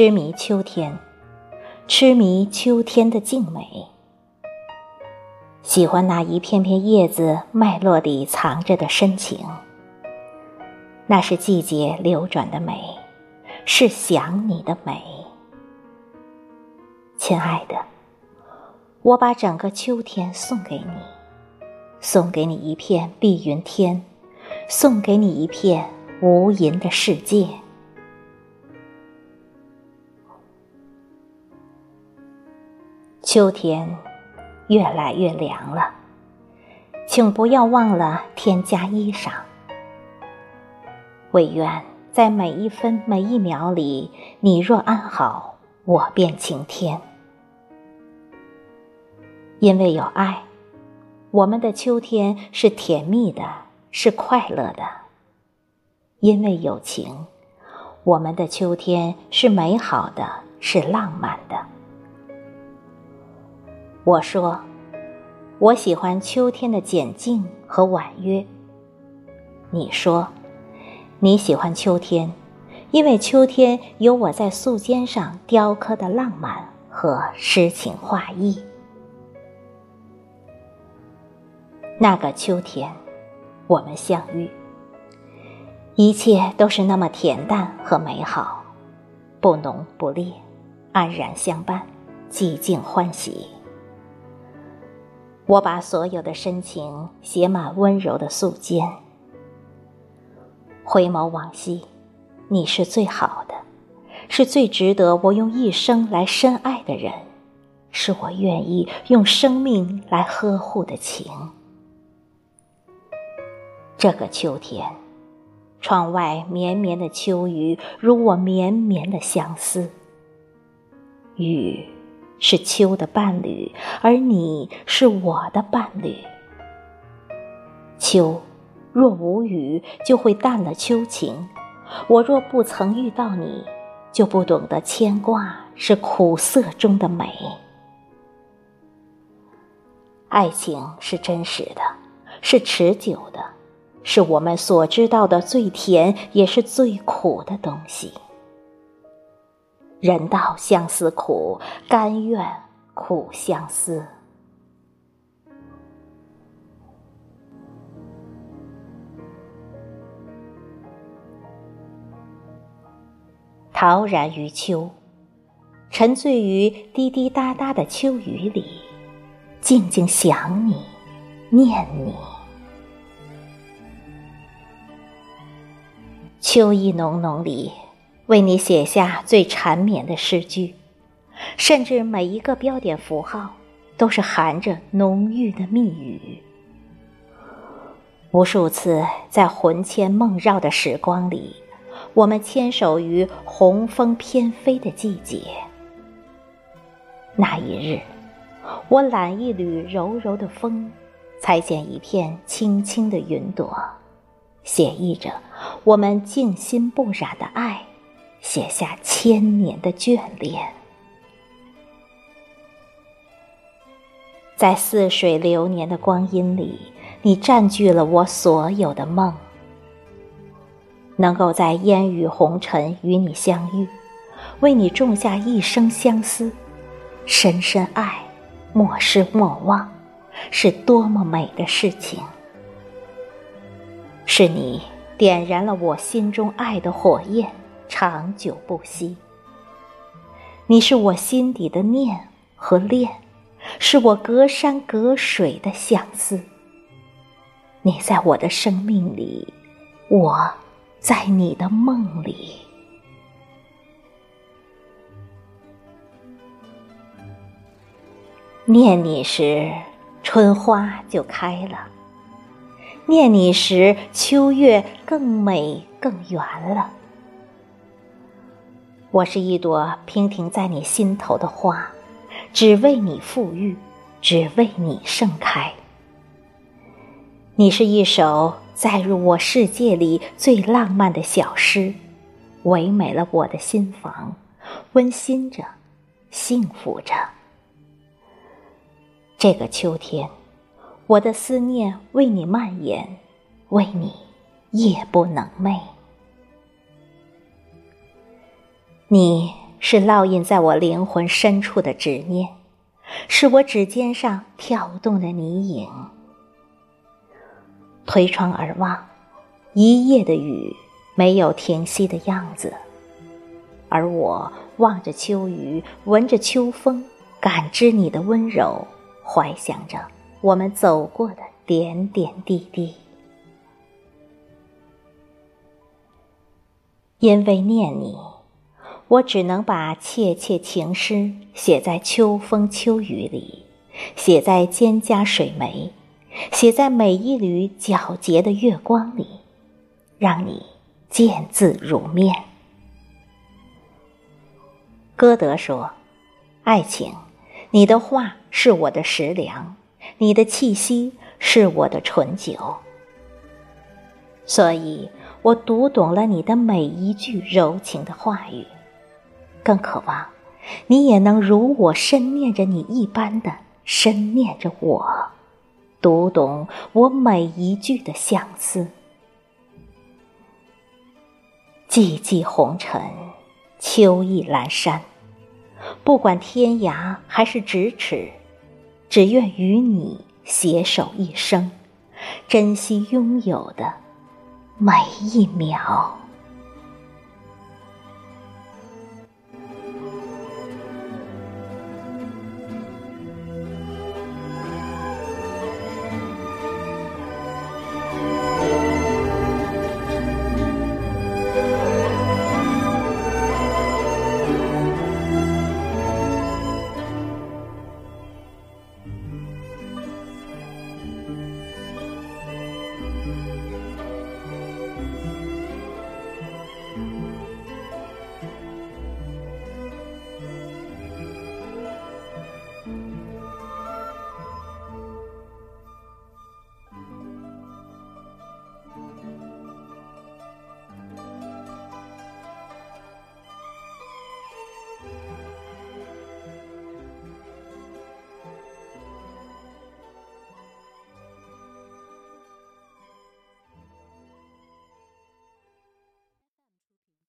痴迷秋天，痴迷秋天的静美，喜欢那一片片叶子脉络里藏着的深情。那是季节流转的美，是想你的美，亲爱的，我把整个秋天送给你，送给你一片碧云天，送给你一片无垠的世界。秋天越来越凉了，请不要忘了添加衣裳。唯愿在每一分每一秒里，你若安好，我便晴天。因为有爱，我们的秋天是甜蜜的，是快乐的；因为有情，我们的秋天是美好的，是浪漫的。我说，我喜欢秋天的简静和婉约。你说。你喜欢秋天，因为秋天有我在素笺上雕刻的浪漫和诗情画意。那个秋天，我们相遇，一切都是那么恬淡和美好，不浓不烈，安然相伴，寂静欢喜。我把所有的深情写满温柔的素笺。回眸往昔，你是最好的，是最值得我用一生来深爱的人，是我愿意用生命来呵护的情。这个秋天，窗外绵绵的秋雨，如我绵绵的相思。雨是秋的伴侣，而你是我的伴侣。秋。若无雨，就会淡了秋情。我若不曾遇到你，就不懂得牵挂是苦涩中的美。爱情是真实的，是持久的，是我们所知道的最甜也是最苦的东西。人道相思苦，甘愿苦相思。陶然于秋，沉醉于滴滴答答的秋雨里，静静想你，念你。秋意浓浓里，为你写下最缠绵的诗句，甚至每一个标点符号都是含着浓郁的蜜语。无数次在魂牵梦绕的时光里。我们牵手于红枫翩飞的季节，那一日，我揽一缕柔柔的风，裁剪一片轻轻的云朵，写意着我们静心不染的爱，写下千年的眷恋。在似水流年的光阴里，你占据了我所有的梦。能够在烟雨红尘与你相遇，为你种下一生相思，深深爱，莫失莫忘，是多么美的事情！是你点燃了我心中爱的火焰，长久不息。你是我心底的念和恋，是我隔山隔水的相思。你在我的生命里，我。在你的梦里，念你时，春花就开了；念你时，秋月更美更圆了。我是一朵娉婷在你心头的花，只为你馥郁，只为你盛开。你是一首。载入我世界里最浪漫的小诗，唯美了我的心房，温馨着，幸福着。这个秋天，我的思念为你蔓延，为你夜不能寐。你是烙印在我灵魂深处的执念，是我指尖上跳动的泥影。推窗而望，一夜的雨没有停息的样子，而我望着秋雨，闻着秋风，感知你的温柔，怀想着我们走过的点点滴滴。因为念你，我只能把切切情诗写在秋风秋雨里，写在蒹葭水湄，写在每一缕皎洁的月光里，让你见字如面。歌德说：“爱情，你的话是我的食粮，你的气息是我的醇酒。”所以。我读懂了你的每一句柔情的话语，更渴望你也能如我深念着你一般的深念着我，读懂我每一句的相思。寂寂红尘，秋意阑珊，不管天涯还是咫尺，只愿与你携手一生，珍惜拥有的。每一秒。